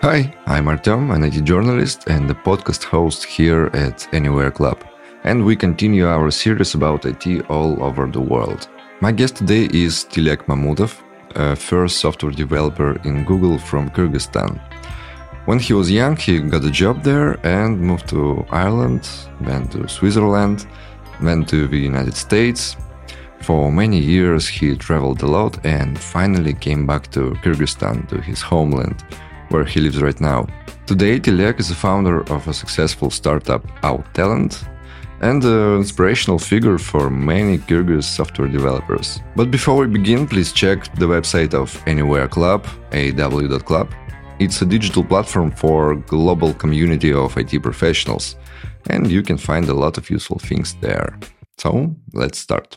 Hi, I'm Artem, an IT journalist and the podcast host here at Anywhere Club. And we continue our series about IT all over the world. My guest today is Tilek Mamutov, a first software developer in Google from Kyrgyzstan. When he was young, he got a job there and moved to Ireland, then to Switzerland, then to the United States. For many years, he traveled a lot and finally came back to Kyrgyzstan, to his homeland where he lives right now. Today, Tilek is the founder of a successful startup, Outtalent, and an inspirational figure for many Kyrgyz software developers. But before we begin, please check the website of Anywhere Club, aw.club. It's a digital platform for global community of IT professionals, and you can find a lot of useful things there. So, let's start.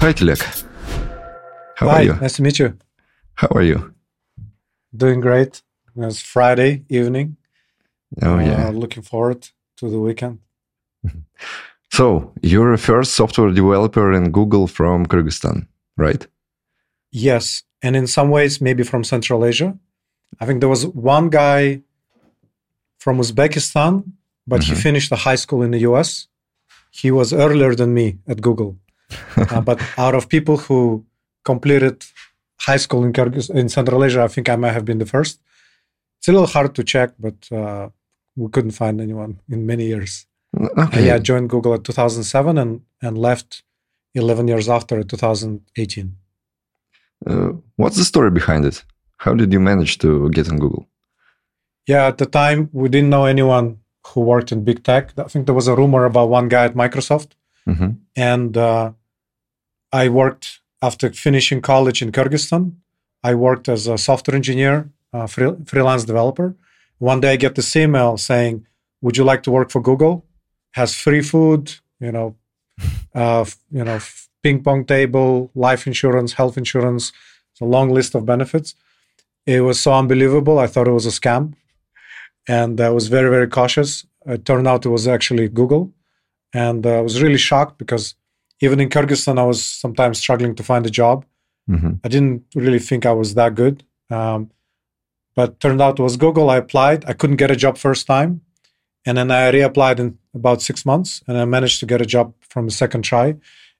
Hi, Tilek. How Hi, are you? nice to meet you. How are you? Doing great. It's Friday evening. Oh, yeah. Uh, looking forward to the weekend. So, you're a first software developer in Google from Kyrgyzstan, right? Yes. And in some ways, maybe from Central Asia. I think there was one guy from Uzbekistan, but he Mhm. finished the high school in the US. He was earlier than me at Google. Uh, but out of people who completed high school in Kyrgyz in Central Asia, I think I might have been the first. It's a little hard to check, but uh, we couldn't find anyone in many years. Uh, Okay. yeah, I joined Google at 2007 and, and left 11 years after at 2018. Uh, what's the story behind it? How did you manage to get on Google? Yeah, at the time, we didn't know anyone who worked in big tech. I think there was a rumor about one guy at Microsoft. hmm And uh, I worked after finishing college in Kyrgyzstan. I worked as a software engineer, uh, free, freelance developer. One day I get this email saying, Would you like to work for Google? Has free food, you know, uh, you know, ping pong table, life insurance, health insurance. It's a long list of benefits. It was so unbelievable. I thought it was a scam, and I was very, very cautious. It turned out it was actually Google, and uh, I was really shocked because even in Kyrgyzstan, I was sometimes struggling to find a job. hmm I didn't really think I was that good. Um, but turned out it was Google. I applied. I couldn't get a job first time. And then I reapplied in about six months and I managed to get a job from the second try.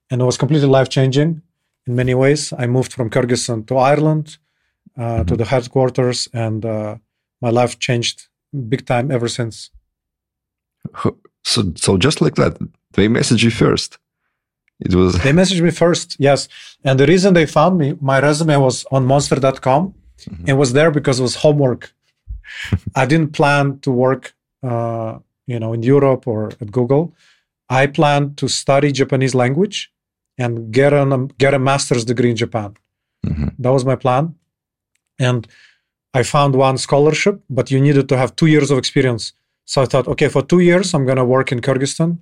And it was completely life changing in many ways. I moved from Kyrgyzstan to Ireland, uh, to Mhm. the headquarters, and uh, my life changed big time ever since. So, so just like that, they message you first. It was They messaged me first, yes. And the reason they found me, my resume was on monster.com. Mhm. It was there because it was homework. I didn't plan to work, uh, you know, in Europe or at Google. I planned to study Japanese language and get a get a master's degree in Japan. Mhm. That was my plan. And I found one scholarship, but you needed to have two years of experience. So I thought, okay, for two years, I'm going to work in Kyrgyzstan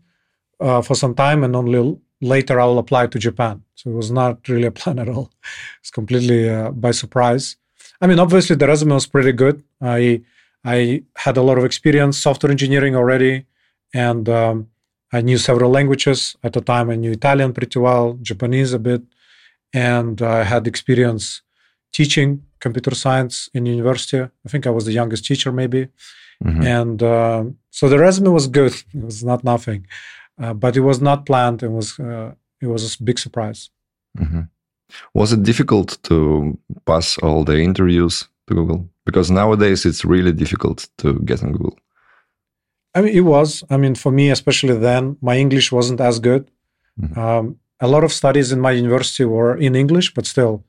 uh, for some time, and only later I'll apply to Japan. So it was not really a plan at all. It's completely uh, by surprise. I mean, obviously the resume was pretty good. I I had a lot of experience software engineering already, and um, I knew several languages at the time. I knew Italian pretty well, Japanese a bit, and I had experience teaching computer science in university. I think I was the youngest teacher, maybe. Mhm. And uh, so the resume was good. It was not nothing, uh, but it was not planned. It was uh, it was a big surprise. Mhm. Was it difficult to pass all the interviews to Google? Because nowadays it's really difficult to get on Google. I mean, it was. I mean, for me, especially then, my English wasn't as good. Mhm. Um, a lot of studies in my university were in English, but still,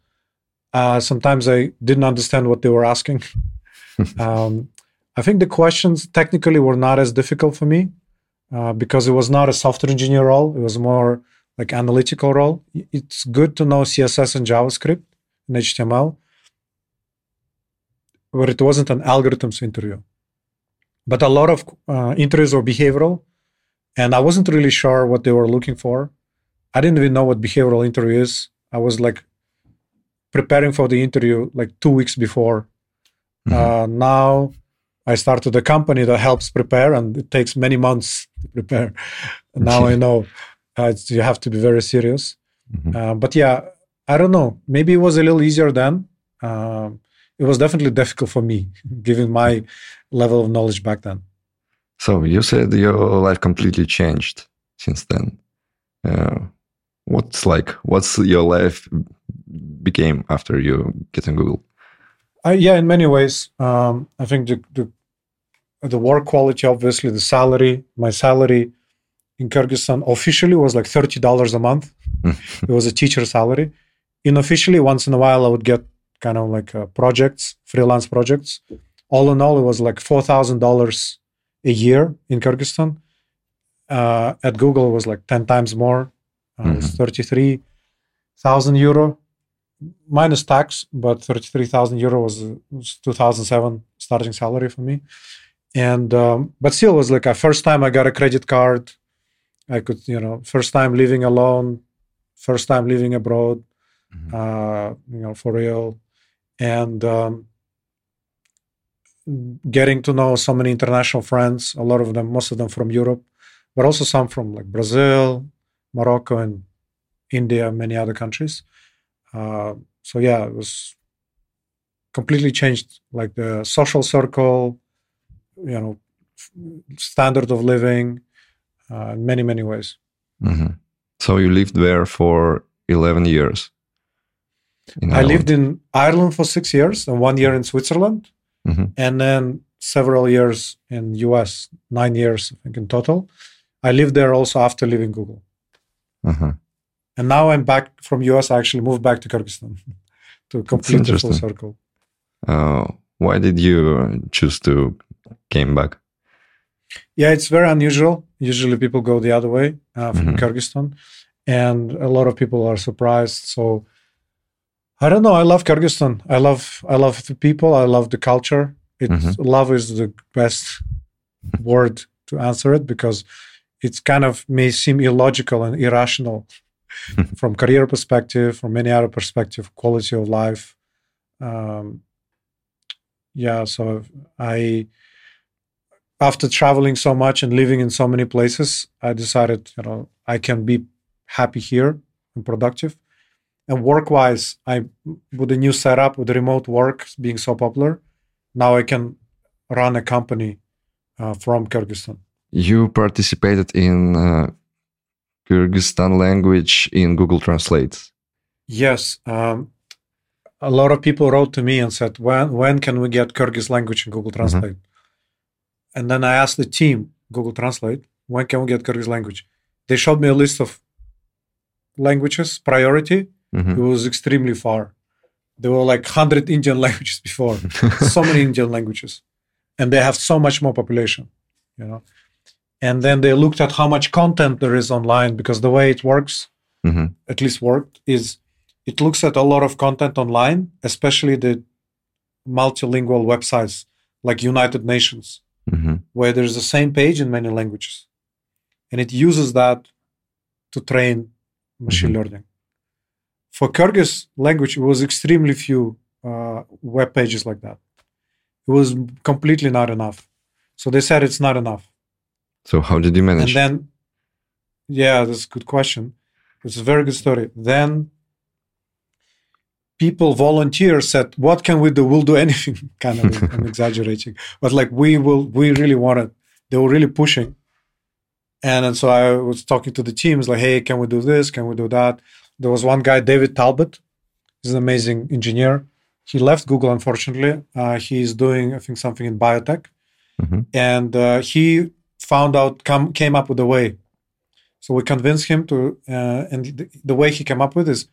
uh, sometimes I didn't understand what they were asking. um, I think the questions technically were not as difficult for me uh, because it was not a software engineer role. It was more like analytical role. It's good to know CSS and JavaScript and HTML, but it wasn't an algorithms interview. But a lot of uh, interviews were behavioral, and I wasn't really sure what they were looking for. I didn't even know what behavioral interview is. I was like preparing for the interview like two weeks before. Mhm. Uh, now I started a company that helps prepare, and it takes many months to prepare. now I know uh, you have to be very serious. Mhm. Uh, but yeah, I don't know. Maybe it was a little easier then. Um, it was definitely difficult for me, given my level of knowledge back then. So you said your life completely changed since then. Uh, what's like? What's your life became after you get in Google? Uh, yeah, in many ways. Um, I think the, the the work quality, obviously, the salary, my salary in Kyrgyzstan officially was like thirty dollars a month. it was a teacher salary. Unofficially, once in a while, I would get kind of like uh, projects, freelance projects. All in all, it was like four thousand dollars a year in Kyrgyzstan. Uh, at Google, it was like ten times more. Uh, mm-hmm. It was thirty-three thousand euro minus tax, but thirty-three thousand euro was, was two thousand seven starting salary for me. And um, but still, it was like a first time I got a credit card. I could, you know, first time living alone, first time living abroad, mm-hmm. uh, you know, for real, and um, getting to know so many international friends. A lot of them, most of them from Europe, but also some from like Brazil, Morocco, and India, many other countries. Uh, so yeah, it was completely changed, like the social circle, you know, standard of living, uh, in many many ways. Mm-hmm. So you lived there for eleven years. I lived in Ireland for six years and one year in Switzerland, mm-hmm. and then several years in US, nine years I think in total. I lived there also after leaving Google. Uh-huh. And now I'm back from US. I actually moved back to Kyrgyzstan to complete the full circle. Uh, why did you choose to came back? Yeah, it's very unusual. Usually people go the other way uh, from mm-hmm. Kyrgyzstan, and a lot of people are surprised. So I don't know. I love Kyrgyzstan. I love I love the people. I love the culture. It's mm-hmm. love is the best word to answer it because it's kind of may seem illogical and irrational from career perspective, from many other perspective, quality of life. Um, yeah, so I after traveling so much and living in so many places, I decided, you know, I can be happy here and productive and work wise, I with the new setup with remote work being so popular, now I can run a company uh, from Kyrgyzstan. You participated in uh, Kyrgyzstan language in Google Translate. Yes, um, a lot of people wrote to me and said, "When when can we get Kyrgyz language in Google mm-hmm. Translate?" Mm-hmm. And then I asked the team, Google Translate, "When can we get Kyrgyz language?" They showed me a list of languages priority Mm-hmm. It was extremely far. There were like 100 Indian languages before, so many Indian languages. And they have so much more population, you know. And then they looked at how much content there is online because the way it works, mm-hmm. at least worked, is it looks at a lot of content online, especially the multilingual websites like United Nations, mm-hmm. where there's the same page in many languages. And it uses that to train machine mm-hmm. learning for Kyrgyz language, it was extremely few uh, web pages like that. It was completely not enough. So they said it's not enough. So how did you manage? And then, yeah, that's a good question. It's a very good story. Then people volunteer said, "What can we do? We'll do anything." kind of, I'm exaggerating, but like we will, we really wanted. They were really pushing, and, and so I was talking to the teams like, "Hey, can we do this? Can we do that?" There was one guy, David Talbot. He's an amazing engineer. He left Google, unfortunately. Uh, he's doing, I think, something in biotech. Mm-hmm. And uh, he found out, come, came up with a way. So we convinced him to, uh, and the, the, way he came up with is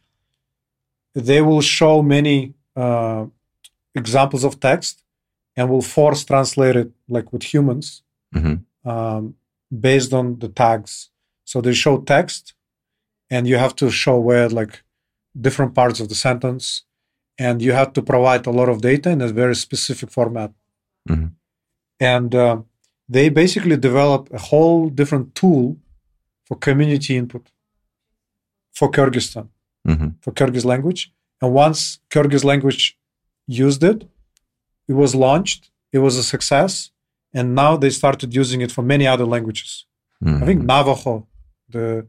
they will show many uh, examples of text and will force translate it like with humans mm-hmm. um, based on the tags. So they show text and you have to show where like different parts of the sentence and you have to provide a lot of data in a very specific format mm-hmm. and uh, they basically develop a whole different tool for community input for kyrgyzstan mm-hmm. for kyrgyz language and once kyrgyz language used it it was launched it was a success and now they started using it for many other languages mm-hmm. i think navajo the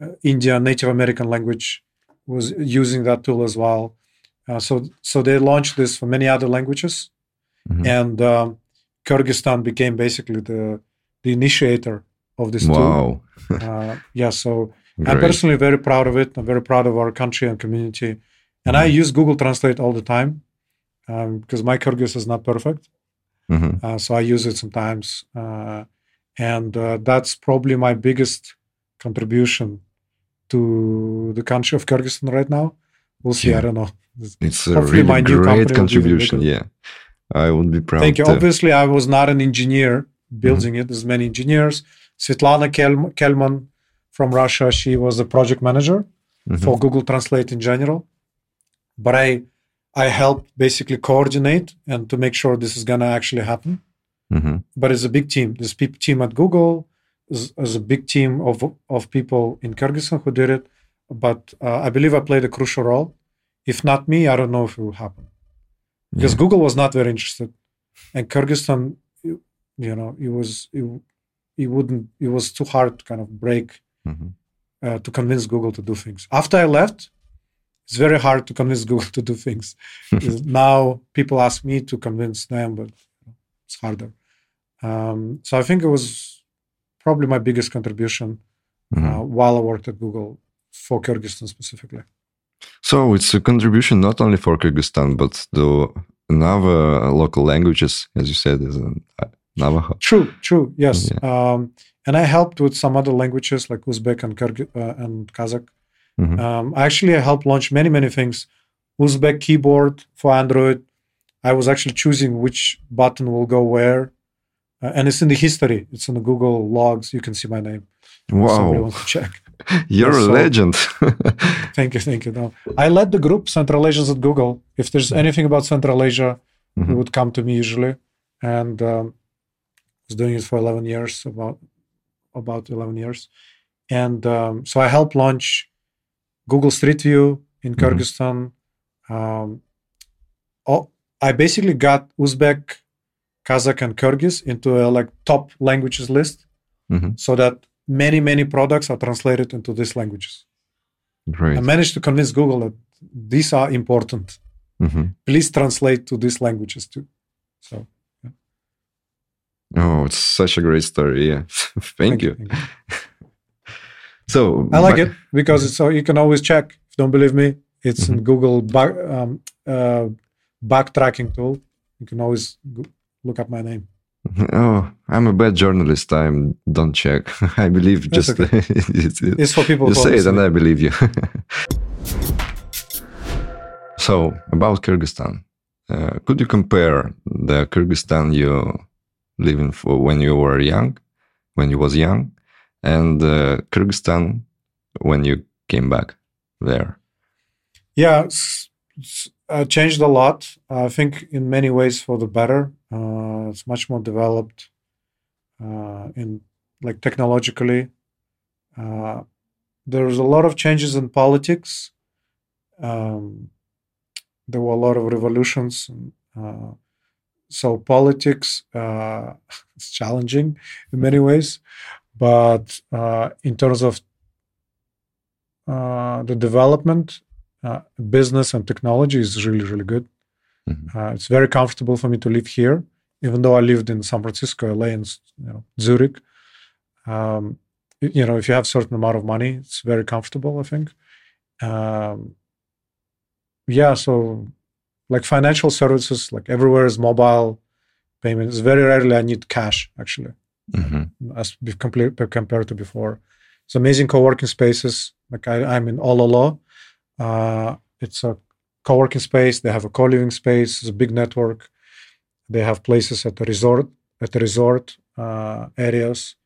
uh, Indian Native American language was using that tool as well. Uh, so so they launched this for many other languages, Mhm. and um, Kyrgyzstan became basically the the initiator of this tool. Wow. Uh, yeah, so I'm personally very proud of it. I'm very proud of our country and community, and I use Google Translate all the time um, because my Kyrgyz is not perfect. Mhm. Uh, so I use it sometimes, uh, and uh, that's probably my biggest contribution to the country of Kyrgyzstan right now. We'll see. Yeah. I don't know. It's a Hopefully my really great contribution. Yeah. I would be proud. Thank you. Obviously, I was not an engineer building it. There's many engineers. Svetlana Kel- Kelman from Russia, she was a project manager Mhm. for Google Translate in general. But I, I helped basically coordinate and to make sure this is gonna actually happen. Mhm. But it's a big team. This peop team at Google is, is a big team of of people in Kyrgyzstan who did it. But uh, I believe I played a crucial role. If not me, I don't know if it will happen because Yeah. Google was not very interested, and Kyrgyzstan, you, you know, it was it, it wouldn't it was too hard to kind of break Mhm. uh, to convince Google to do things. After I left, it's very hard to convince Google to do things. Now people ask me to convince them, but it's harder. Um, so I think it was probably my biggest contribution Mhm. uh, while I worked at Google for Kyrgyzstan specifically. So it's a contribution not only for Kyrgyzstan, but the another local languages, as you said, is uh, Navajo. True, true, yes. Um, and I helped with some other languages like Uzbek and Kyrgy- uh, and Kazakh. Mhm. Um, actually, I helped launch many, many things. Uzbek keyboard for Android. I was actually choosing which button will go where, uh, and it's in the history. It's in the Google logs. You can see my name. Wow, check. you're a so- legend. Thank you, thank you. No, I led the group Central Asians at Google. If there's anything about Central Asia, it Mhm. would come to me usually, and um, was doing it for 11 years, about about 11 years, and um, so I helped launch Google Street View in Mhm. Kyrgyzstan. Um, oh, I basically got Uzbek, Kazakh, and Kyrgyz into a like top languages list, Mhm. so that many many products are translated into these languages. Great. I managed to convince Google that these are important. Mhm. Please translate to these languages too. So Oh, it's such a great story. Yeah. Thank, you. thank you. So I like my- it because it's so you can always check. If you don't believe me, it's in Google back, um, uh, backtracking tool. You can always go- look up my name. Oh, I'm a bad journalist. I don't check. I believe That's just okay. it's, it's, It's for people you say it, and. I believe you. so about Kyrgyzstan, uh, could you compare the Kyrgyzstan you live in for when you were young, when you was young, and uh, Kyrgyzstan when you came back there? Yeah, uh, changed a lot. I think in many ways for the better. Uh, it's much more developed uh, in like technologically. Uh, there's a lot of changes in politics. Um, there were a lot of revolutions. Uh, so politics uh, is challenging in many ways, but uh, in terms of uh, the development, uh, business and technology is really really good. Mhm. Uh, it's very comfortable for me to live here, even though I lived in San Francisco, LA, and you know Zurich. Um, you know, if you have certain amount of money, it's very comfortable. I think. Um, yeah, so like financial services, like everywhere is mobile payments. Very rarely I need cash actually Mhm. as complete, compared to before. It's amazing co-working spaces. Like I, I'm in Ololo. Uh, it's a co-working space. They have a co-living space. It's a big network. They have places at the resort, at the resort uh, areas,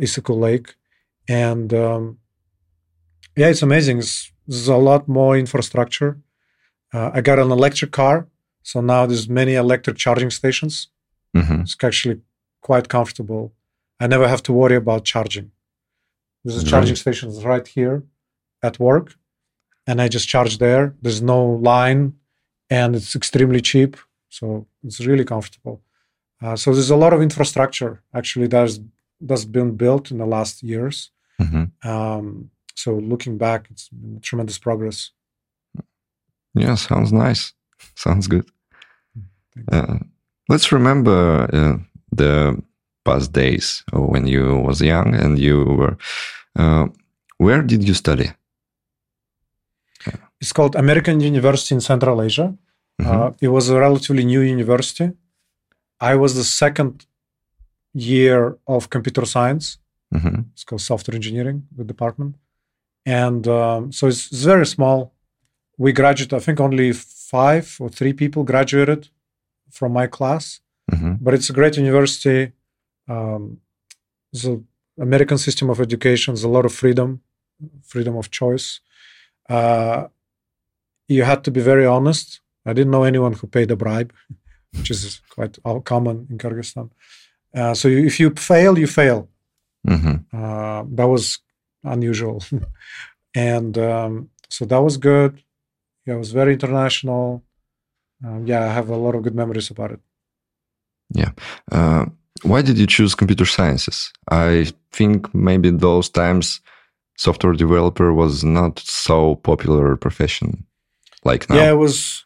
Issyk Lake, and um, yeah, it's amazing. It's, there's a lot more infrastructure. Uh, I got an electric car, so now there's many electric charging stations Mhm. it's actually quite comfortable. I never have to worry about charging. There's a charging station right here at work, and I just charge there. There's no line, and it's extremely cheap, so it's really comfortable. Uh, so there's a lot of infrastructure actually that's that's been built in the last years. Mhm. Um, So looking back, it's tremendous progress. Yeah, sounds nice. Sounds good. Uh, let's remember uh, the past days when you was young and you were. Uh, where did you study? It's called American University in Central Asia. Mm-hmm. it was a relatively new university. I was the second year of computer science. Mm-hmm. It's called software engineering, the department. And um, so it's, it's, very small. We graduated, I think only five or three people graduated from my class. Mm-hmm. But it's a great university. Um, an American system of education. There's a lot of freedom, freedom of choice. Uh, you had to be very honest. I didn't know anyone who paid a bribe, which is quite common in Kyrgyzstan. Uh, so if you fail, you fail. Mm-hmm. Uh, that was unusual, and um, so that was good. Yeah, it was very international. Um, yeah, I have a lot of good memories about it. Yeah. Uh, why did you choose computer sciences? I think maybe those times software developer was not so popular profession like now. Yeah, it was.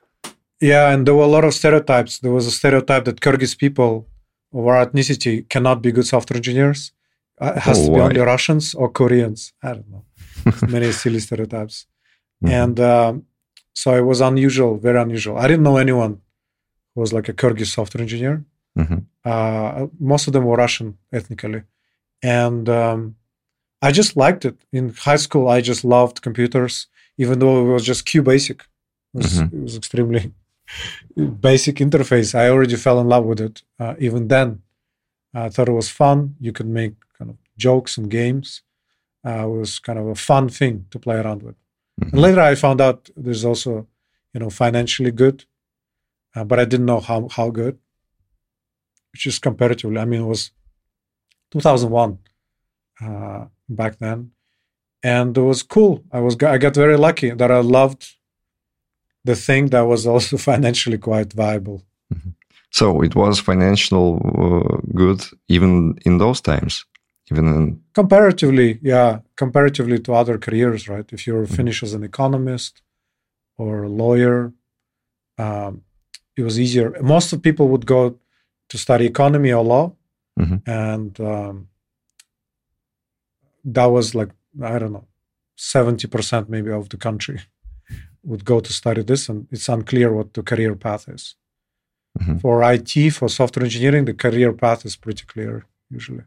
Yeah, and there were a lot of stereotypes. There was a stereotype that Kyrgyz people of our ethnicity cannot be good software engineers. Uh, it has oh, to be why? only Russians or Koreans. I don't know. Many silly stereotypes. Mm-hmm. And um, so it was unusual, very unusual. I didn't know anyone who was like a Kyrgyz software engineer. Mm-hmm. Uh, most of them were Russian ethnically. And um, I just liked it. In high school, I just loved computers, even though it was just QBasic. It was, mm-hmm. it was extremely basic interface. I already fell in love with it. Uh, even then, I thought it was fun. You could make kind of jokes and games. Uh, it was kind of a fun thing to play around with. Mm-hmm. And later, I found out there's also, you know, financially good, uh, but I didn't know how how good. Which is comparatively, I mean, it was 2001 uh, back then, and it was cool. I was I got very lucky that I loved the thing that was also financially quite viable. Mm-hmm. So it was financial uh, good even in those times, even in... comparatively, yeah, comparatively to other careers, right? If you're mm-hmm. finished as an economist or a lawyer, um, it was easier. Most of people would go to study economy or law, mm-hmm. and um, that was like I don't know, seventy percent maybe of the country would go to study this, and it's unclear what the career path is. Mm-hmm. For IT, for software engineering, the career path is pretty clear usually.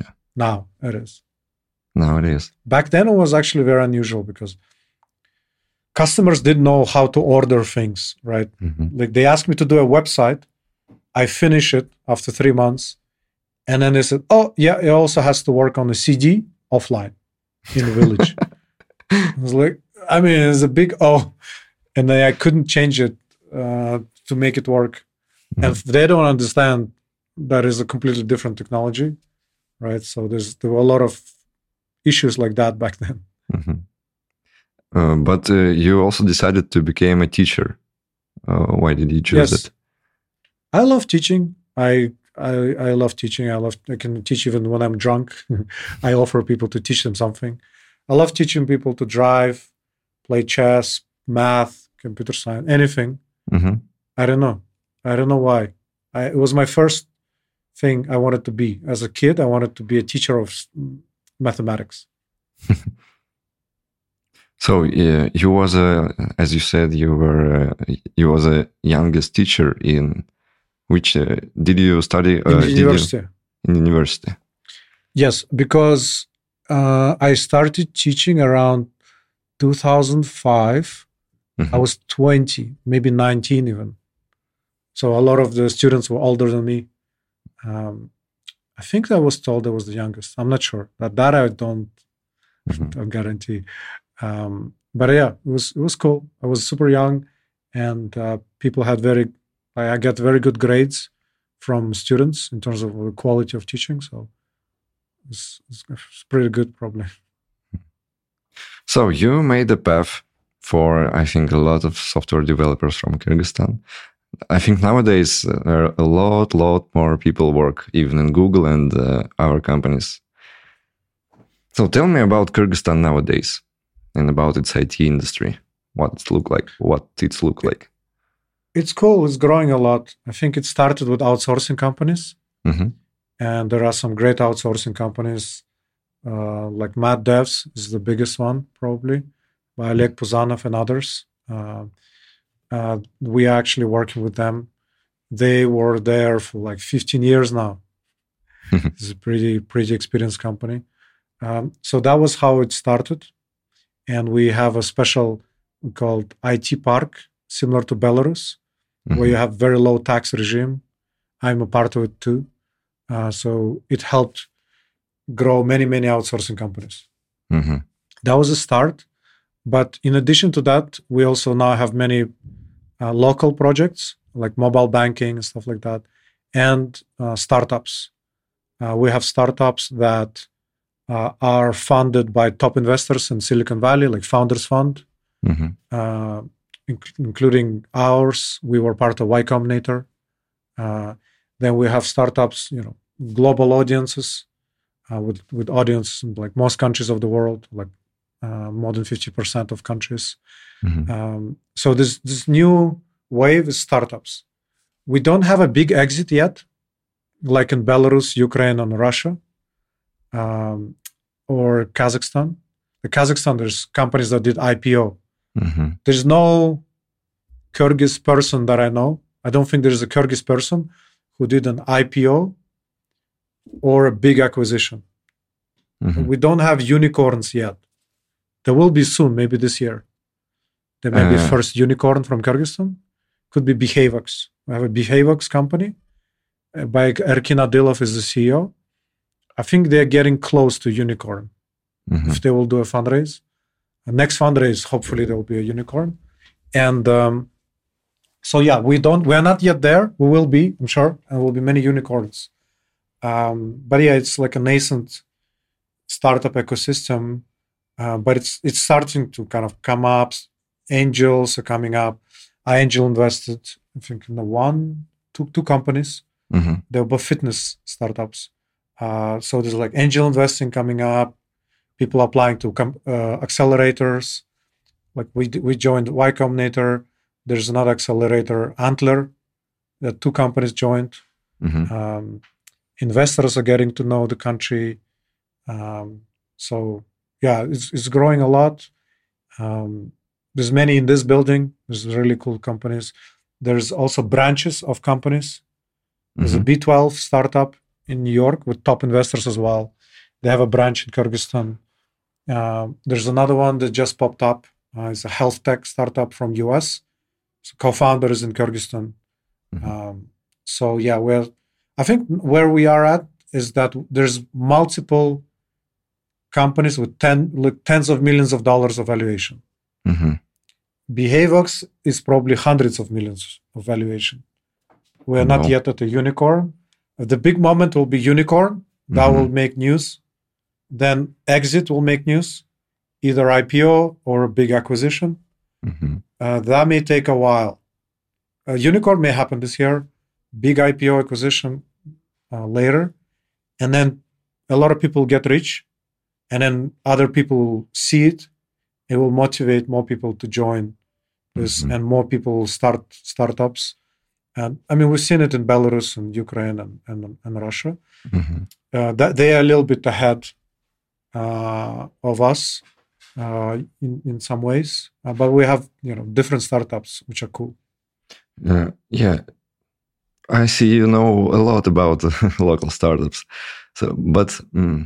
Yeah. Now it is. Now it is. Back then, it was actually very unusual because customers didn't know how to order things, right? Mm-hmm. Like they asked me to do a website, I finish it after three months, and then they said, "Oh, yeah, it also has to work on a CD offline in the village." I was like, I mean, it's a big oh, and I couldn't change it uh, to make it work. Mm-hmm. And they don't understand that is a completely different technology, right? So there's there were a lot of issues like that back then. Mm-hmm. Uh, but uh, you also decided to become a teacher. Uh, why did you choose yes. it? I love teaching. I I, I love teaching. I love I can teach even when I'm drunk. I offer people to teach them something. I love teaching people to drive, play chess, math, computer science, anything. Mm-hmm. I don't know. I don't know why. I, it was my first thing I wanted to be. As a kid, I wanted to be a teacher of mathematics. so uh, you was a, as you said, you were uh, you was a youngest teacher in which uh, did you study uh, in university? in university. Yes, because uh, I started teaching around 2005. Mm-hmm. I was 20, maybe 19 even. So a lot of the students were older than me. Um, I think I was told I was the youngest. I'm not sure. That that I don't, mm-hmm. don't guarantee. Um, but yeah, it was it was cool. I was super young, and uh, people had very. I, I got very good grades from students in terms of the quality of teaching. So it's, it's, it's pretty good, probably. So you made the path for, I think, a lot of software developers from Kyrgyzstan. I think nowadays uh, there are a lot, lot more people work even in Google and uh, our companies. So tell me about Kyrgyzstan nowadays and about its IT industry. What it's look like? What it's look like? It's cool. It's growing a lot. I think it started with outsourcing companies, hmm and there are some great outsourcing companies uh, like Mad Devs is the biggest one probably by Oleg Puzanov and others. Uh, we are actually working with them. They were there for like 15 years now. it's a pretty pretty experienced company. Um, so that was how it started, and we have a special called IT Park, similar to Belarus, where you have very low tax regime. I'm a part of it too. Uh, so it helped grow many many outsourcing companies. hmm That was a start, but in addition to that, we also now have many uh, local projects like mobile banking and stuff like that, and uh, startups. Uh, we have startups that uh, are funded by top investors in Silicon Valley, like Founders Fund, hmm uh, inc- including ours. We were part of Y Combinator. Uh, then we have startups, you know, global audiences uh, with with audience in like most countries of the world, like uh, more than fifty percent of countries. hmm Um, so this this new wave is startups. We don't have a big exit yet, like in Belarus, Ukraine, and Russia, um, or Kazakhstan. The Kazakhstan, there's companies that did IPO. hmm There's no Kyrgyz person that I know. I don't think there's a Kyrgyz person who did an IPO or a big acquisition. hmm We don't have unicorns yet. There will be soon, maybe this year. There may be Uh. first unicorn from Kyrgyzstan. Could be Behavox. We have a Behavox company. Uh, by Erkin Adylov is the CEO. I think they're getting close to unicorn hmm if they will do a fundraise. The next fundraise, hopefully, there will be a unicorn. And um, so, yeah, we don't, we are not yet there. We will be, I'm sure, and will be many unicorns. Um, but yeah, it's like a nascent startup ecosystem, uh, but it's it's starting to kind of come up. Angels are coming up. I angel invested, I think, in the one, two, two companies hmm they're both fitness startups. Uh, so there's like angel investing coming up, people applying to com- uh, accelerators. Like we we joined Y Combinator. There's another accelerator, Antler, that two companies joined. hmm Um, investors are getting to know the country. Um, so yeah, it's, it's growing a lot. Um, there's many in this building. There's really cool companies. There's also branches of companies. There's a B12 startup in New York with top investors as well. They have a branch in Kyrgyzstan. Uh, there's another one that just popped up. Uh, it's a health tech startup from US. So co-founder is in Kyrgyzstan. Mhm. Um, so yeah, we're. I think where we are at is that there's multiple companies with ten, like tens of millions of dollars of valuation. hmm Behavox is probably hundreds of millions of valuation. We are not yet at a unicorn. The big moment will be unicorn. That Mhm. will make news. Then exit will make news, either IPO or a big acquisition. hmm Uh, that may take a while. A unicorn may happen this year, big IPO acquisition uh, later, and then a lot of people get rich, and then other people see it. It will motivate more people to join this, Mhm. and more people start startups. And I mean, we've seen it in Belarus and Ukraine and and, and Russia. hmm Uh, that they are a little bit ahead uh, of us uh, in in some ways, uh, but we have you know different startups which are cool. Uh, yeah, I see you know a lot about local startups. So, but mm,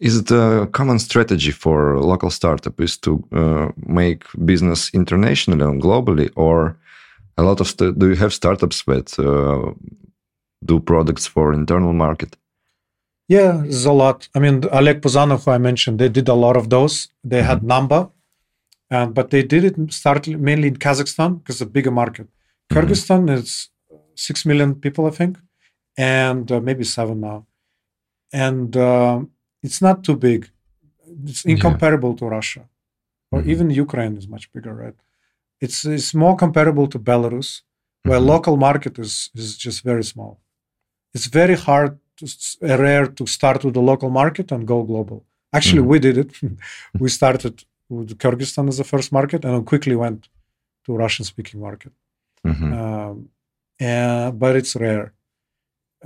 is it a common strategy for local startup is to uh, make business internationally and globally, or a lot of do you have startups that uh, do products for internal market? Yeah, there's a lot. I mean, Oleg Puzanov, who I mentioned, they did a lot of those. They had Namba, and but they did it start mainly in Kazakhstan because it's a bigger market. Kyrgyzstan is six million people, I think, and uh, maybe seven now, and uh, it's not too big. It's Yeah. incomparable to Russia, or Mhm. even Ukraine is much bigger, right? It's it's more comparable to Belarus, where Mhm. local market is is just very small. It's very hard, to, s- rare to start with the local market and go global. Actually, Mhm. we did it. we started with Kyrgyzstan as the first market, and then quickly went to Russian-speaking market. Mhm. Um, but it's rare.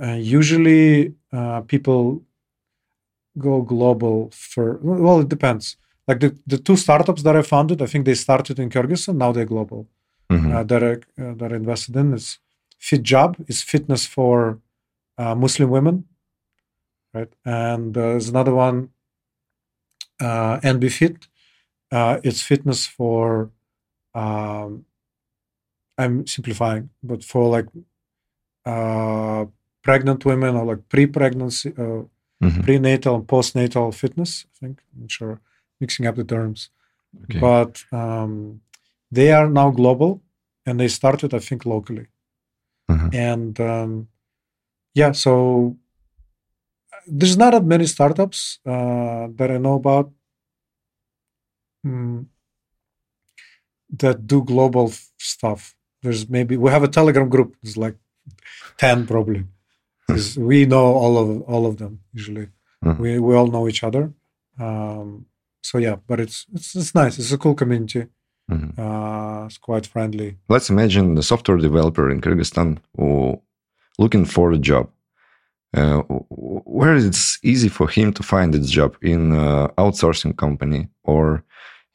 Uh, usually, uh, people go global for. Well, it depends. Like the, the two startups that I founded, I think they started in Kyrgyzstan. Now they're global. Mhm. Uh, that I, uh, that I invested in is Fit Job. is fitness for uh, Muslim women, right? And uh, there's another one, uh, NB Fit. Uh, it's fitness for. Um, I'm simplifying, but for like uh, pregnant women or like pre-pregnancy, Mhm. prenatal and postnatal fitness. I think I'm sure mixing up the terms, Okay. but um, they are now global, and they started I think locally, Mhm. and um, yeah, so there's not that many startups uh, that I know about mm, that do global f- stuff. There's maybe we have a Telegram group. There's like ten probably. 'Cause we know all of all of them usually. Mhm. We we all know each other. Um, so yeah, but it's it's it's nice. It's a cool community. Mhm. Uh, it's quite friendly. Let's imagine the software developer in Kyrgyzstan who looking for a job. Uh, where it's easy for him to find its job in uh, outsourcing company or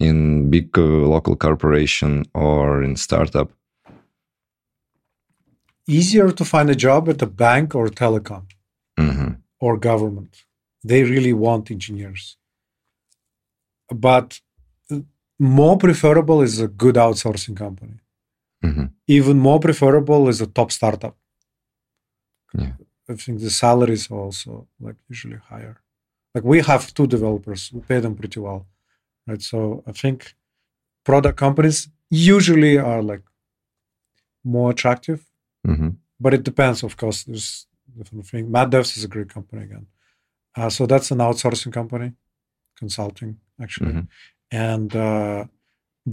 in big uh, local corporation or in startup. Easier to find a job at a bank or telecom Mhm. or government. They really want engineers. But more preferable is a good outsourcing company. Mhm. Even more preferable is a top startup. Yeah. I think the salaries are also like usually higher. Like we have two developers, we pay them pretty well, right? So I think product companies usually are like more attractive, Mhm. but it depends. Of course, there's different thing. Mad Devs is a great company again. Uh, so that's an outsourcing company, consulting actually. Mhm. And uh,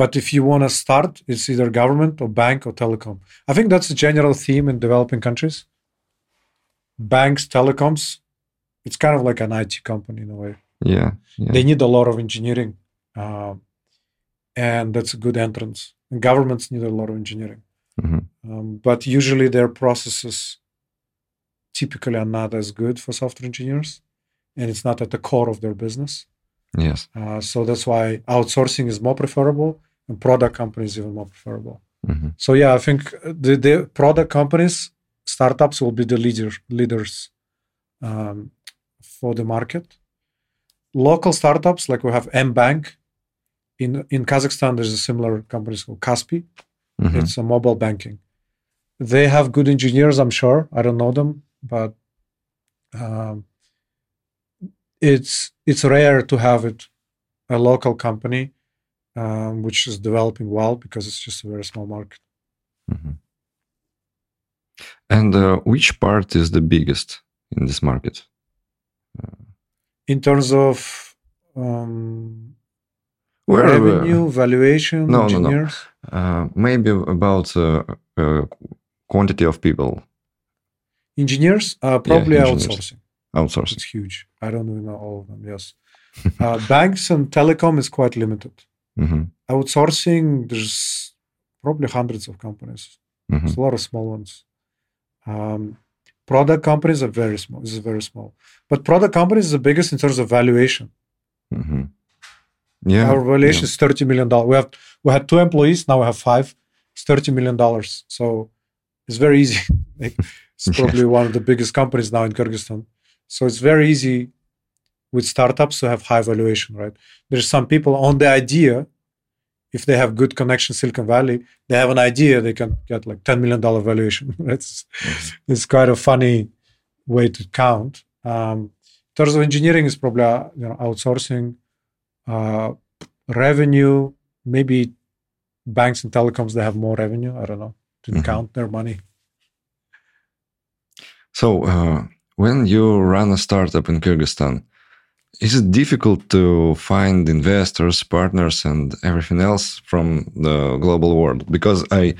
but if you want to start, it's either government or bank or telecom. I think that's a general theme in developing countries. Banks, telecoms, it's kind of like an IT company in a way. Yeah. Yeah. They need a lot of engineering, uh, and that's a good entrance. And governments need a lot of engineering, Mhm. um, but usually their processes typically are not as good for software engineers, and it's not at the core of their business. Yes. Uh, so that's why outsourcing is more preferable, and product companies even more preferable. Mhm. So yeah, I think the, the product companies, startups will be the leader, leaders um, for the market. Local startups, like we have M Bank in in Kazakhstan, there's a similar company called Kaspi. Mhm. It's a mobile banking. They have good engineers, I'm sure. I don't know them, but um, it's it's rare to have it a local company um, which is developing well because it's just a very small market. Mhm. And uh, which part is the biggest in this market? In terms of um, Where, revenue, valuation, no, no, no. Uh, maybe about uh, uh, quantity of people engineers, uh, probably engineers. outsourcing. outsourcing. It's huge. I don't even know all of them. Yes, uh, banks and telecom is quite limited. hmm Outsourcing, there's probably hundreds of companies. hmm There's a lot of small ones. Um, product companies are very small. This is very small, but product companies is the biggest in terms of valuation. hmm Yeah. Our valuation yeah. is thirty million dollars. We have we had two employees. Now we have five. It's thirty million dollars. So it's very easy. Like, it's Yeah. probably one of the biggest companies now in Kyrgyzstan. So it's very easy with startups to have high valuation. Right? There's some people on the idea. If they have good connection Silicon Valley, they have an idea. They can get like ten million dollar valuation. it's it's quite a funny way to count. Um, in terms of engineering, is probably uh, you know outsourcing, uh, revenue. Maybe banks and telecoms they have more revenue. I don't know. Didn't Mhm. count their money. So, uh, when you run a startup in Kyrgyzstan, is it difficult to find investors, partners, and everything else from the global world? Because I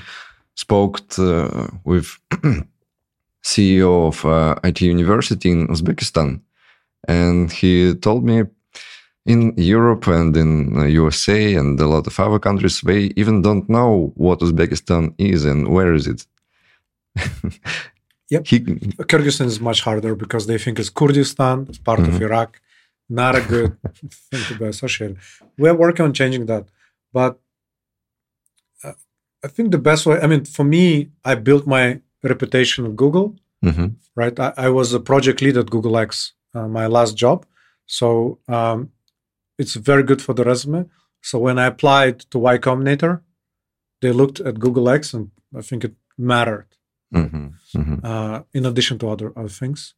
spoke uh, with CEO of uh, IT University in Uzbekistan, and he told me In Europe and in USA and a lot of other countries, they even don't know what Uzbekistan is and where is it. Yep. He, Kyrgyzstan is much harder because they think it's Kurdistan, it's part of Mhm. Iraq. Not a good thing to be associated. We're working on changing that, but uh, I think the best way. I mean, for me, I built my reputation at Google. Mhm. Right, I, I was a project lead at Google X, uh, my last job. So um, it's very good for the resume. So when I applied to Y Combinator, they looked at Google X, and I think it mattered Mhm. Mhm. uh, in addition to other, other things.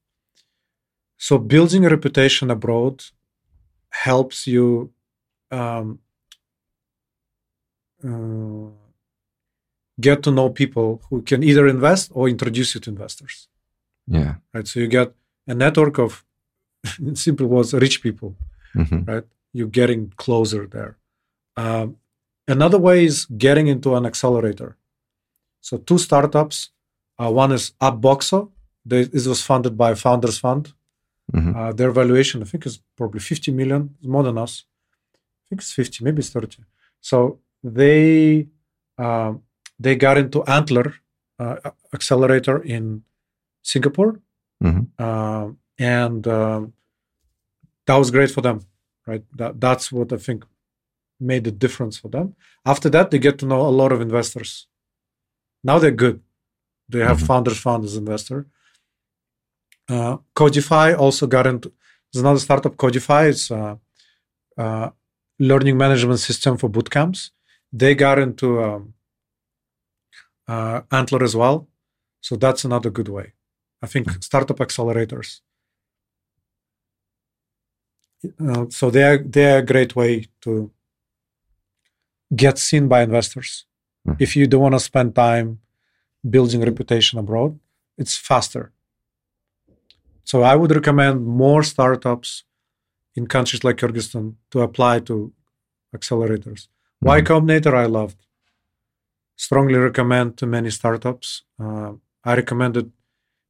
So building a reputation abroad helps you um, uh, get to know people who can either invest or introduce you to investors. Yeah. Right. So you get a network of, in simple words, rich people. Mhm. Right. You're getting closer there. Um, another way is getting into an accelerator. So two startups. Uh, one is Upboxo. They, this was funded by Founders Fund. Mhm. Uh, their valuation, I think, is probably 50 million, It's more than us. I think it's 50, maybe it's 30. So they um, they got into Antler uh, accelerator in Singapore, Mhm. um, and um, that was great for them. Right, that, that's what I think made the difference for them. After that, they get to know a lot of investors. Now they're good. They have Mhm. founders fund as investor. Uh, Codify also got into. There's another startup, Codify. It's a, uh learning management system for boot camps. They got into um, uh, Antler as well, so that's another good way. I think startup accelerators. Uh, so they are they are a great way to get seen by investors. Mhm. If you don't want to spend time building reputation abroad, it's faster. So I would recommend more startups in countries like Kyrgyzstan to apply to accelerators. Y Mhm. Combinator I loved. Strongly recommend to many startups. Uh, I recommended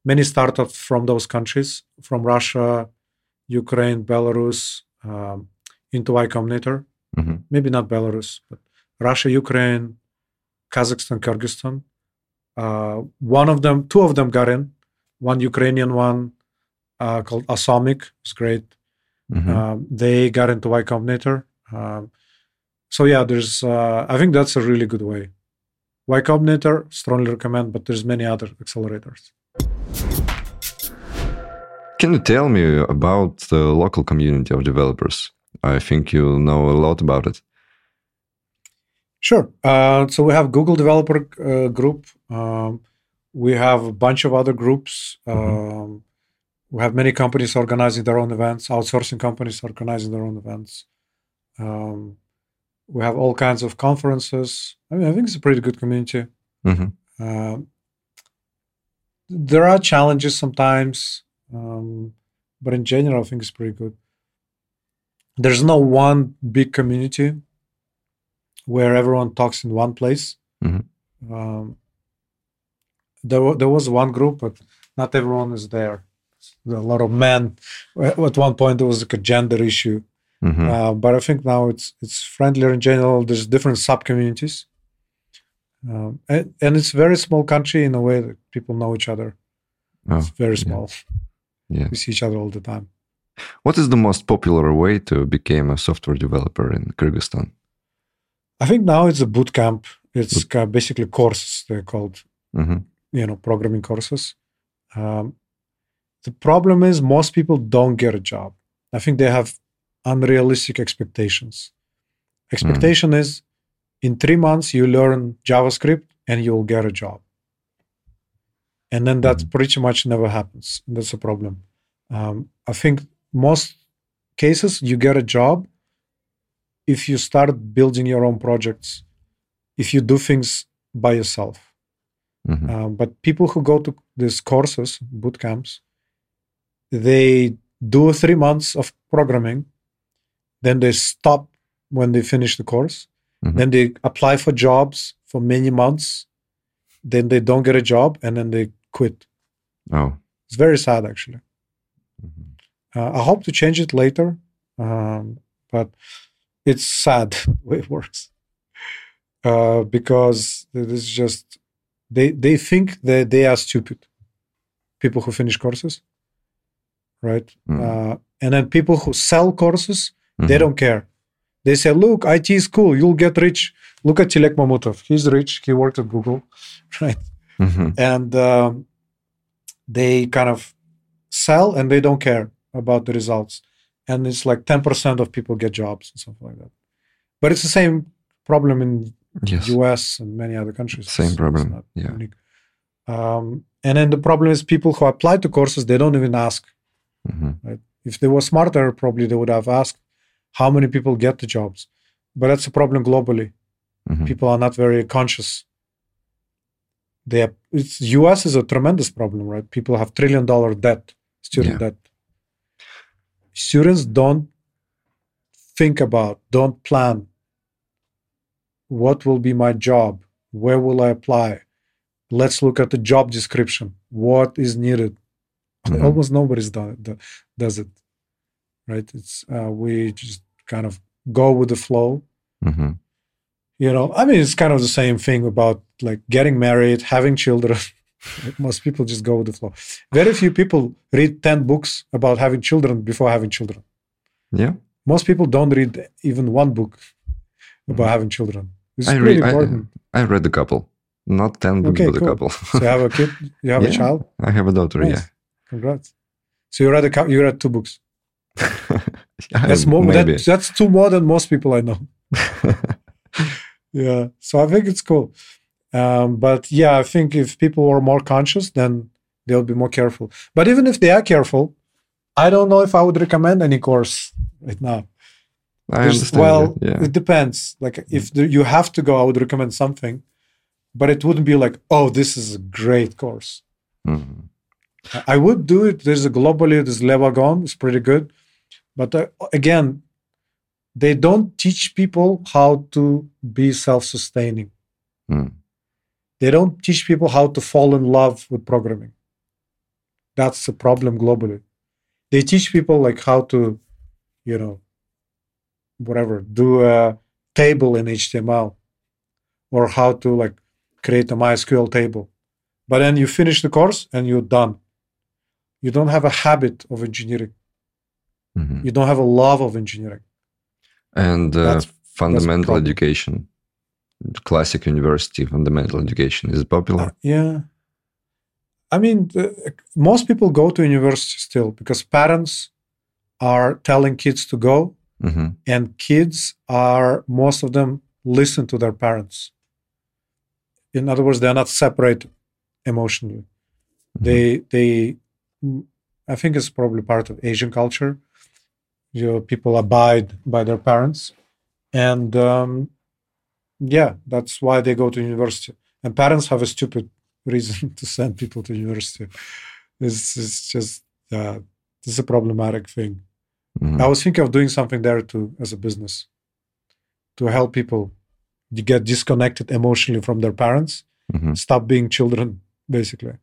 many startups from those countries, from Russia, Ukraine, Belarus, um, into Y Combinator. Mhm. Maybe not Belarus, but Russia, Ukraine, Kazakhstan, Kyrgyzstan. Uh, one of them, two of them got in. One Ukrainian one uh, called Asomic was great. Mhm. Um, they got into Y Combinator. Um, so yeah, there's. Uh, I think that's a really good way. Y Combinator strongly recommend, but there's many other accelerators. Can you tell me about the local community of developers? I think you know a lot about it. Sure. Uh, so we have Google Developer uh, Group. Um, we have a bunch of other groups. Um, we have many companies organizing their own events, outsourcing companies organizing their own events. Um, we have all kinds of conferences. I mean, I think it's a pretty good community. Mhm. Um, there are challenges sometimes, um, but in general, I think it's pretty good. There's no one big community where everyone talks in one place. Mhm. Um, there, there was one group, but not everyone is there. There a lot of men. At one point, there was like a gender issue, Mhm. uh, but I think now it's it's friendlier in general. There's different sub communities, um, and, and it's a very small country in a way that people know each other. Oh, It's very small. Yeah. We see each other all the time. What is the most popular way to become a software developer in Kyrgyzstan? I think now it's a boot camp. It's uh, basically courses. They're called, Mhm. you know, programming courses. Um, the problem is most people don't get a job. I think they have unrealistic expectations. Expectation is in three months you learn JavaScript and you will get a job. And then that Mhm. pretty much never happens. That's a problem. Um, I think most cases you get a job if you start building your own projects, if you do things by yourself. Mhm. Um, but people who go to these courses, boot camps, they do three months of programming, then they stop when they finish the course, Mhm. then they apply for jobs for many months, then they don't get a job, and then they quit. Oh. It's very sad, actually. Mhm. Uh, I hope to change it later, um, but it's sad the way it works uh, because it is just they they think that they are stupid people who finish courses right Mm. uh, and then people who sell courses they Mhm. don't care they say look it is cool you'll get rich look at tilek mamutov he's rich he worked at google right Mhm. and um, they kind of sell and they don't care about the results and it's like 10% of people get jobs and stuff like that but it's the same problem in Yes. us and many other countries Same It's- it's problem, not yeah. unique. um, and then the problem is people who apply to courses they don't even ask Mhm. if they were smarter probably they would have asked how many people get the jobs but that's a problem globally Mhm. people are not very conscious. They are, it's US is a tremendous problem, right? People have trillion dollar debt, student Yeah. debt. Students don't think about, don't plan. What will be my job? Where will I apply? Let's look at the job description. What is needed? Mhm. Almost nobody's done it, does it, right? It's uh, we just kind of go with the flow Mhm. you know i mean it's kind of the same thing about like getting married having children most people just go with the flow very few people read 10 books about having children before having children Yeah. most people don't read even one book about having children it's I read. I, important I read a couple, not ten books, Okay, but cool. a couple. so you have a kid you have a child I have a daughter. Nice. congrats so you read a you read two books that's more that, that's two more than most people i know yeah so i think it's cool um, but yeah i think if people are more conscious then they'll be more careful but even if they are careful i don't know if i would recommend any course right now I There's- understand. well yeah. it depends like if the, you have to go i would recommend something but it wouldn't be like oh this is a great course Mhm. I- would do it there's a globally this Le Wagon it's pretty good but uh, again they don't teach people how to be self-sustaining Mm. They don't teach people how to fall in love with programming. That's the problem globally. They teach people like how to you know whatever do a table in html or how to like create a mysql table. But then you finish the course and you're done. You don't have a habit of engineering. Mhm. you don't have a love of engineering. And uh, That's- fundamental problem. education, classic university fundamental education is popular. Yeah. I mean, the, most people go to university still because parents are telling kids to go, Mhm. and kids are, most of them listen to their parents. In other words, they're not separate emotionally. They, they, mm, I think it's probably part of Asian culture. You know, people abide by their parents. And um, yeah, that's why they go to university. And parents have a stupid reason to send people to university. It's, it's just uh, this is a problematic thing. Mhm. I was thinking of doing something there too as a business to help people to get disconnected emotionally from their parents, Mhm. stop being children, basically.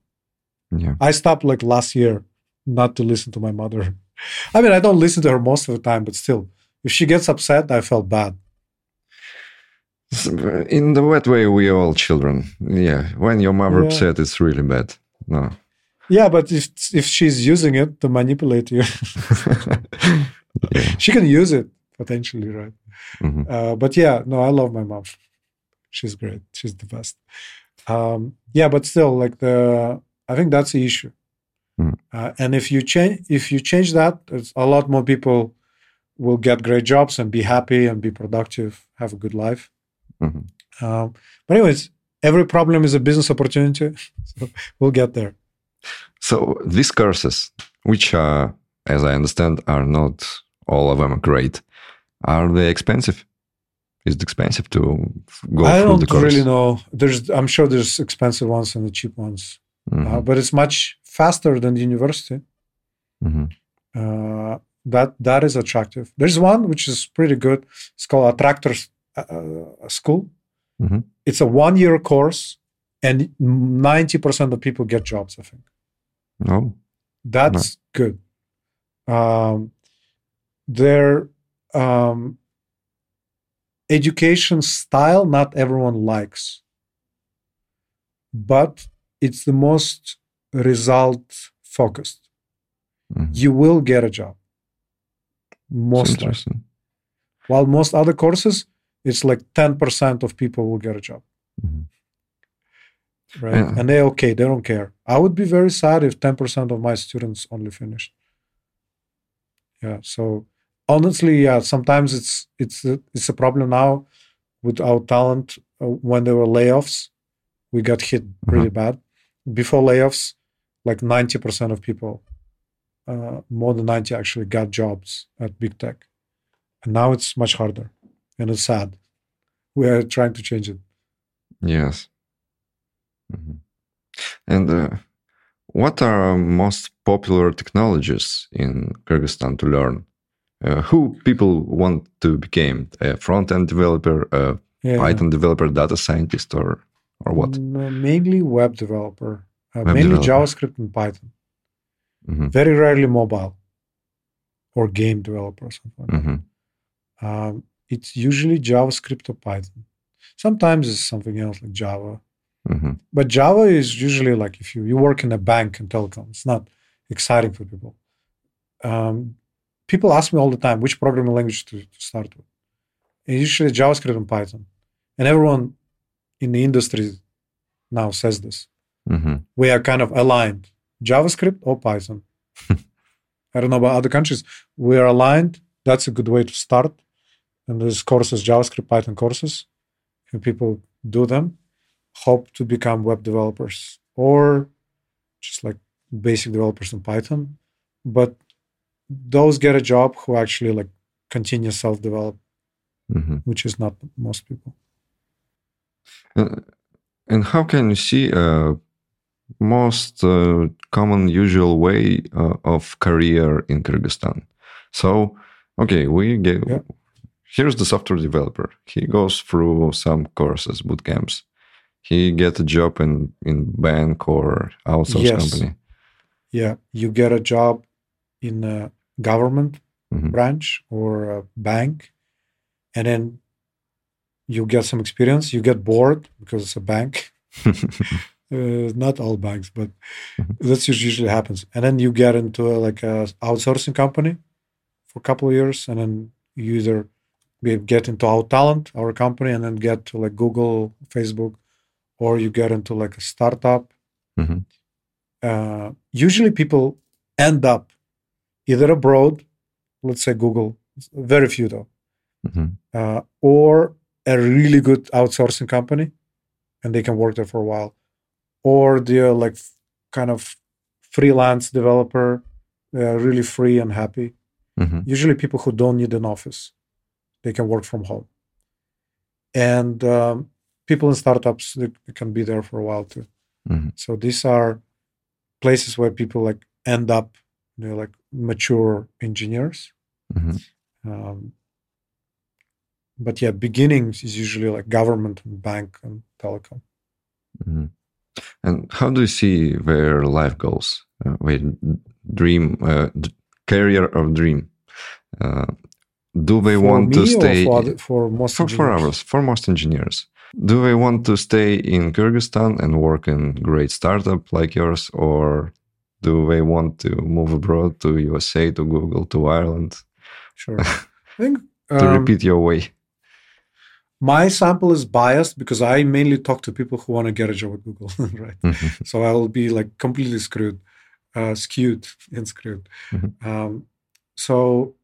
Yeah. I stopped like last year not to listen to my mother. I mean, I don't listen to her most of the time, but still, if she gets upset, I felt bad. In the wet way, we are all children. Yeah. When your mother Yeah. upset, it's really bad. No. Yeah, but if if she's using it to manipulate you, she can use it potentially, right? Mhm. Uh, but yeah, no, I love my mom. She's great. She's the best. Um, yeah, but still, like the, I think that's the issue. Mm. Uh, and if you change, if you change that, it's a lot more people will get great jobs and be happy and be productive, have a good life. Mhm. Um, but anyways, every problem is a business opportunity. so we'll get there. So these courses, which are, as I understand, are not all of them great, are they expensive? Is it expensive to go I through don't the course? really know. There's, I'm sure there's expensive ones and the cheap ones, Mhm. uh, but it's much faster than the university. Mhm. Uh, that that is attractive. There's one which is pretty good. It's called Attractors uh, uh, School. Mhm. It's a one-year course, and ninety percent of people get jobs. I think No. that's good. Um, there, um, education style not everyone likes, but it's the most result focused. Mhm. You will get a job. Most. While most other courses, it's like 10% of people will get a job. Mhm. Right. Yeah. And they're okay. They don't care. I would be very sad if 10% of my students only finished. Yeah. So honestly, yeah, sometimes it's it's a, it's a problem now with Outtalent. Uh, when there were layoffs, we got hit pretty bad. Before layoffs, like 90% of people, uh, more than 90 actually got jobs at big tech. And now it's much harder and it's sad. We are trying to change it. Yes. Mhm. And uh, what are most popular technologies in Kyrgyzstan to learn? Uh, who people want to become a front-end developer, a Yeah. Python developer, data scientist, or or what? No, mainly web developer, uh, Web mainly developer. JavaScript and Python. Mhm, Very rarely mobile or game developer or something. like mhm, Um, it's usually JavaScript or Python. Sometimes it's something else like Java. mhm, But Java is usually like if you, you work in a bank and telecom, it's not exciting for people. Um, people ask me all the time which programming language to, to start with. And usually JavaScript and Python. And everyone in the industry now says this. mhm, we are kind of aligned javascript or python i don't know about other countries we are aligned that's a good way to start and there's courses javascript python courses and people do them hope to become web developers or just like basic developers in python but those get a job who actually like continue self-develop mhm. which is not most people Uh, And how can you see uh, most uh, common usual way uh, of career in Kyrgyzstan? So, okay, we get Yeah. Here's the software developer. He goes through some courses, boot camps. He get a job in in bank or outsource Yes. company. yeah you get a job in a government Mhm. branch or a bank and then you get some experience you get bored because it's a bank uh, not all banks but Mhm. that's usually happens and then you get into a, like a outsourcing company for a couple of years and then you either be- get into our talent our company and then get to like google facebook or you get into like a startup Mhm. uh, usually people end up either abroad let's say google very few though Mhm. uh, or a really good outsourcing company and they can work there for a while or they're like kind of freelance developer they're really free and happy Mhm. usually people who don't need an office they can work from home and um, people in startups they, they can be there for a while too Mhm. so these are places where people like end up they're like mature engineers Mhm. um, but yeah, beginnings is usually like government and bank and telecom. Mhm. And how do you see their life goals? Uh, their dream, uh, d- career of dream. Uh, do they for want to stay for, other, for most for, for engineers? hours for most engineers? Do they want to stay in Kyrgyzstan and work in great startup like yours, or do they want to move abroad to USA, to Google, to Ireland Sure. I think to um, repeat your way? my sample is biased because I mainly talk to people who want to get a job at Google, right? Mhm. So I will be like completely screwed, uh, skewed and screwed. Mhm. Um, so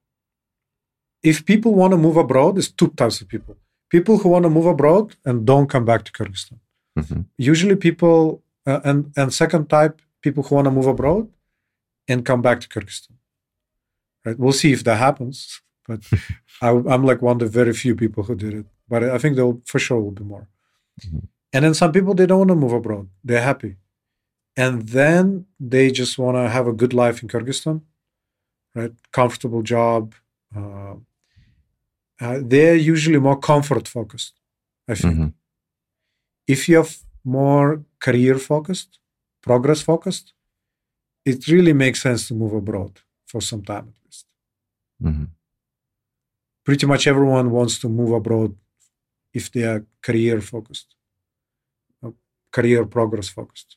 if people want to move abroad, there's two types of people: people who want to move abroad and don't come back to Kyrgyzstan. Mhm. Usually, people uh, and and second type people who want to move abroad and come back to Kyrgyzstan. Right? We'll see if that happens, but I, I'm like one of the very few people who did it. But I think there will, for sure will be more. Mhm. And then some people they don't want to move abroad; they're happy, and then they just want to have a good life in Kyrgyzstan, right? Comfortable job. Uh, uh, they're usually more comfort focused. I think Mhm. if you have more career focused, progress focused, it really makes sense to move abroad for some time at least. Mhm. pretty much everyone wants to move abroad if they are career focused, uh, career progress focused.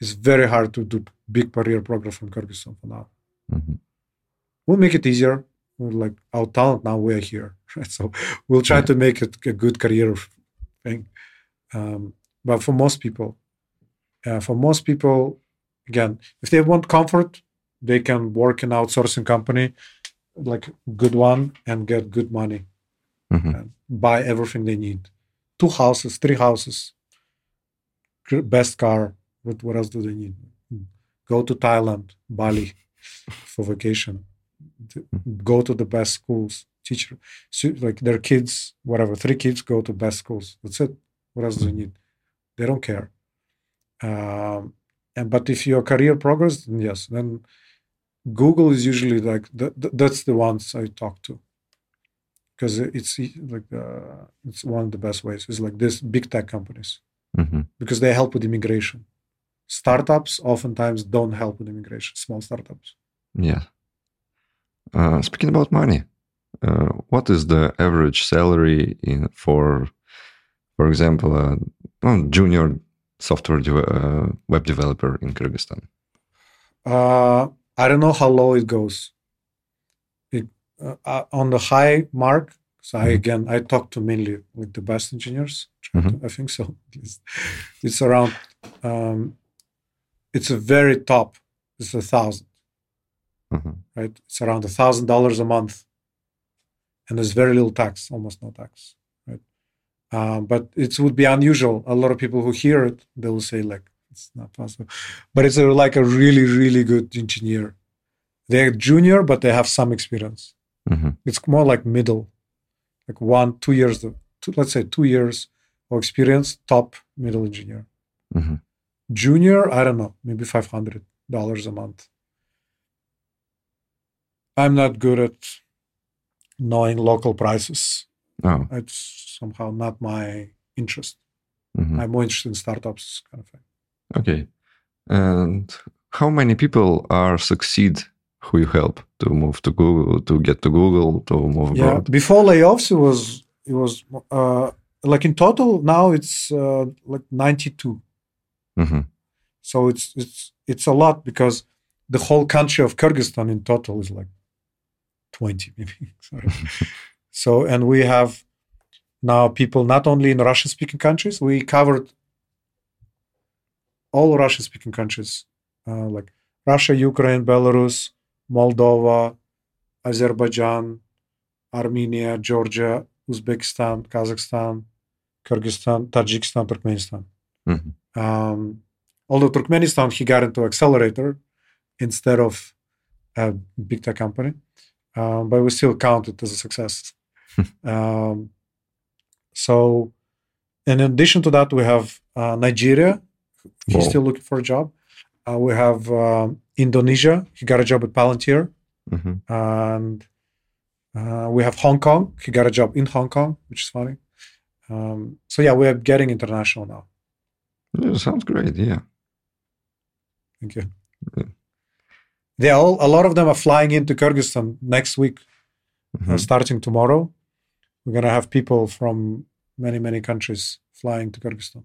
It's very hard to do big career progress from Kyrgyzstan for now. Mhm. We'll make it easier. Like Outtalent now we're here, right? So we'll try Yeah. to make it a good career thing. Um, but for most people, uh, for most people, again, if they want comfort, they can work in outsourcing company, like good one, and get good money Mhm. and buy everything they need. Two houses, three houses, best car. What, what else do they need? Go to Thailand, Bali for vacation. Th- Go to the best schools. Teacher, so- like their kids, whatever, three kids go to best schools. That's it. What else do they need? They don't care. Um, and but if your career progress, then yes, then Google is usually like th- th- that's the ones I talk to because it's like uh, it's one of the best ways. It's like this big tech companies Mhm. because they help with immigration. Startups oftentimes don't help with immigration. Small startups. Yeah. Uh, speaking about money, uh, what is the average salary in for, for example, a well, junior software de- uh, web developer in Kyrgyzstan? Uh, I don't know how low it goes. It uh, uh, on the high mark. So I Mhm. again I talk to mainly with the best engineers. Mhm. I think so. least. It's around. Um, it's a very top. It's a thousand. Mhm. right? It's around a thousand dollars a month, and there's very little tax, almost no tax, right? Um, but it would be unusual. A lot of people who hear it, they will say like it's not possible, but it's a, like a really, really good engineer. They're junior, but they have some experience. Mhm. It's more like middle, like one, two years, of- two, let's say two years of experience, top middle engineer. Mhm. Junior, I don't know, maybe five hundred dollars a month. I'm not good at knowing local prices. Oh. It's somehow not my interest. mhm. I'm more interested in startups kind of thing. Okay. And how many people are succeed who you help to move to Google, to get to Google, to move Yeah. abroad? Before layoffs, it was it was uh, like in total now it's uh, like 92. Mhm. So it's it's it's a lot because the whole country of Kyrgyzstan in total is like 20 maybe. Sorry. so and we have now people not only in Russian speaking countries, we covered all Russian speaking countries uh, like Russia, Ukraine, Belarus, Moldova, Azerbaijan, Armenia, Georgia, Uzbekistan, Kazakhstan, Kyrgyzstan, Tajikistan, Turkmenistan. Mhm. Um, although Turkmenistan, he got into accelerator instead of a big tech company, um, but we still count it as a success. um, so, in addition to that, we have uh, Nigeria. He's Wow. still looking for a job. Uh, we have um Indonesia. He got a job at Palantir, Mhm. and uh, we have Hong Kong. He got a job in Hong Kong, which is funny. Um, so yeah, we are getting international now. Yeah, sounds great. Yeah. Thank you. They all a lot of them are flying into Kyrgyzstan next week, uh, Mhm. starting tomorrow. We're gonna have people from many many countries flying to Kyrgyzstan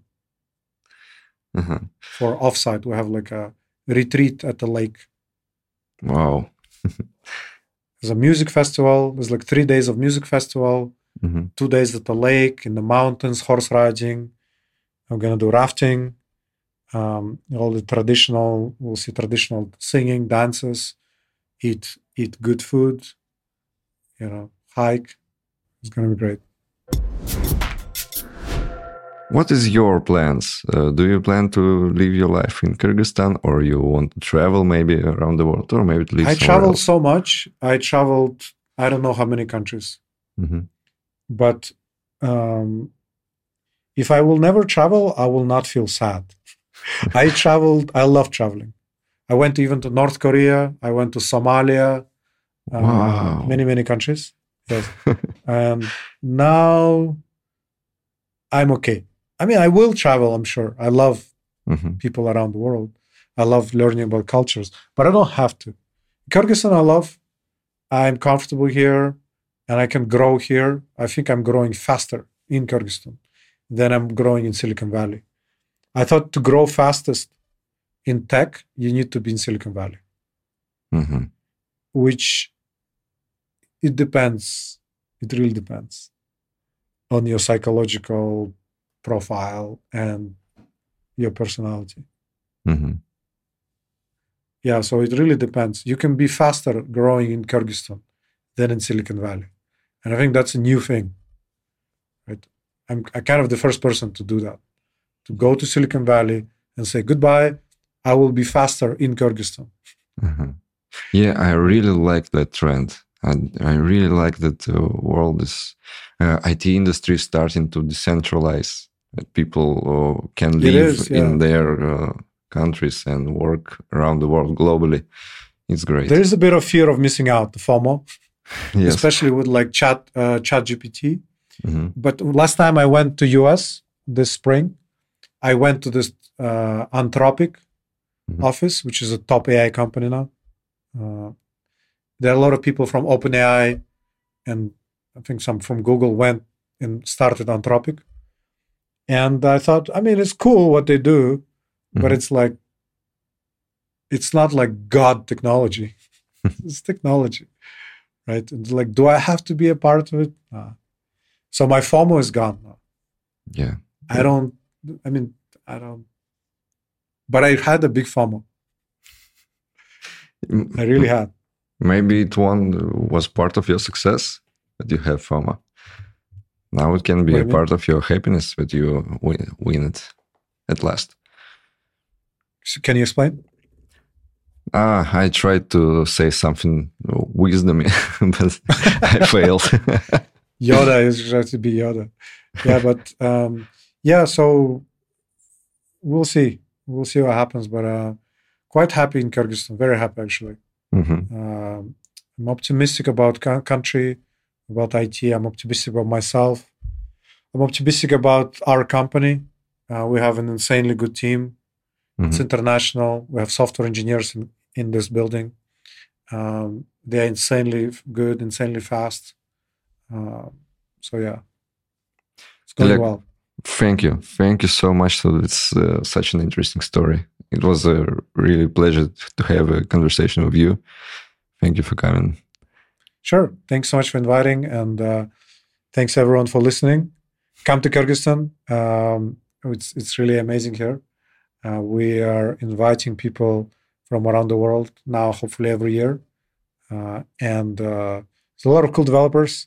Uh-huh. for offsite. We have like a retreat at the lake. Wow. There's a music festival. There's like three days of music festival. Mhm. Two days at the lake, in the mountains, horse riding. I'm gonna do rafting. Um, all the traditional. We'll see traditional singing, dances, eat eat good food. You know, hike. It's gonna be great. What is your plans? Uh, do you plan to live your life in Kyrgyzstan, or you want to travel maybe around the world, or maybe to live I traveled else? so much. I traveled. I don't know how many countries. Mhm. but um, if I will never travel, I will not feel sad. I traveled. I love traveling. I went even to North Korea. I went to Somalia. uh, Wow. Many many countries. Yes, and now I'm okay. I mean, I will travel. I'm sure. I love Mhm. people around the world. I love learning about cultures, but I don't have to. Kyrgyzstan, I love. I'm comfortable here. and I can grow here. I think I'm growing faster in Kyrgyzstan than I'm growing in Silicon Valley. I thought to grow fastest in tech, you need to be in Silicon Valley, hmm which it depends. It really depends on your psychological profile and your personality. hmm Yeah, so it really depends. You can be faster growing in Kyrgyzstan than in Silicon Valley. And I think that's a new thing. Right? I'm, I'm kind of the first person to do that. To go to Silicon Valley and say goodbye, I will be faster in Kyrgyzstan. hmm Yeah, I really like that trend. And I really like that the world is, uh, IT industry is starting to decentralize. That people uh, can live is, yeah. in their uh, countries and work around the world globally. It's great. There is a bit of fear of missing out, the FOMO, yes. especially with like chat uh, chat GPT. Mhm. But last time I went to US this spring, I went to this uh, Anthropic Mhm. office, which is a top AI company now. Uh, there are a lot of people from OpenAI and I think some from Google went and started Anthropic. And I thought, I mean, it's cool what they do, but Mhm. it's like, it's not like God technology. it's technology, right? And like, do I have to be a part of it? Nah. So my FOMO is gone now. Yeah. I don't, I mean, I don't, but I had a big FOMO. I really had. Maybe it one was part of your success that you have FOMO. Now it can be What a part of your happiness that you win, win it at last. So can you explain? Ah, I tried to say something wisdom, but I failed. Yoda is trying to be Yoda. Yeah, but um, yeah, so we'll see. We'll see what happens. But uh, quite happy in Kyrgyzstan. Very happy actually. Mhm. Um, I'm optimistic about co- country, about IT. I'm optimistic about myself. I'm optimistic about our company. Uh, we have an insanely good team. It's Mhm. international. We have software engineers in, in this building. Um, they are insanely good, insanely fast. Uh, so yeah, it's going well. Thank you. Thank you so much. So it's uh, such an interesting story. It was a really pleasure to have a conversation with you. Thank you for coming. Sure. Thanks so much for inviting, and uh, thanks everyone for listening. Come to Kyrgyzstan. Um, it's it's really amazing here. Uh, we are inviting people from around the world now, hopefully every year, uh, and uh, there's a lot of cool developers.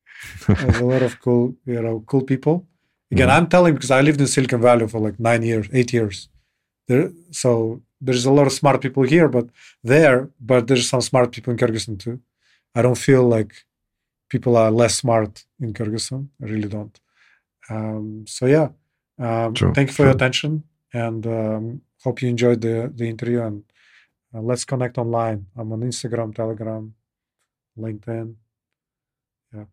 There's a lot of cool, you know, cool people. Again, Mhm. I'm telling because I lived in Silicon Valley for like nine years, eight years. There, so there's a lot of smart people here, but there, but there's some smart people in Kyrgyzstan too. I don't feel like people are less smart in Kyrgyzstan. I really don't. Um, so yeah, um, True, thank you for your attention, and um, hope you enjoyed the the interview. And uh, let's connect online. I'm on Instagram, Telegram, LinkedIn. Yeah.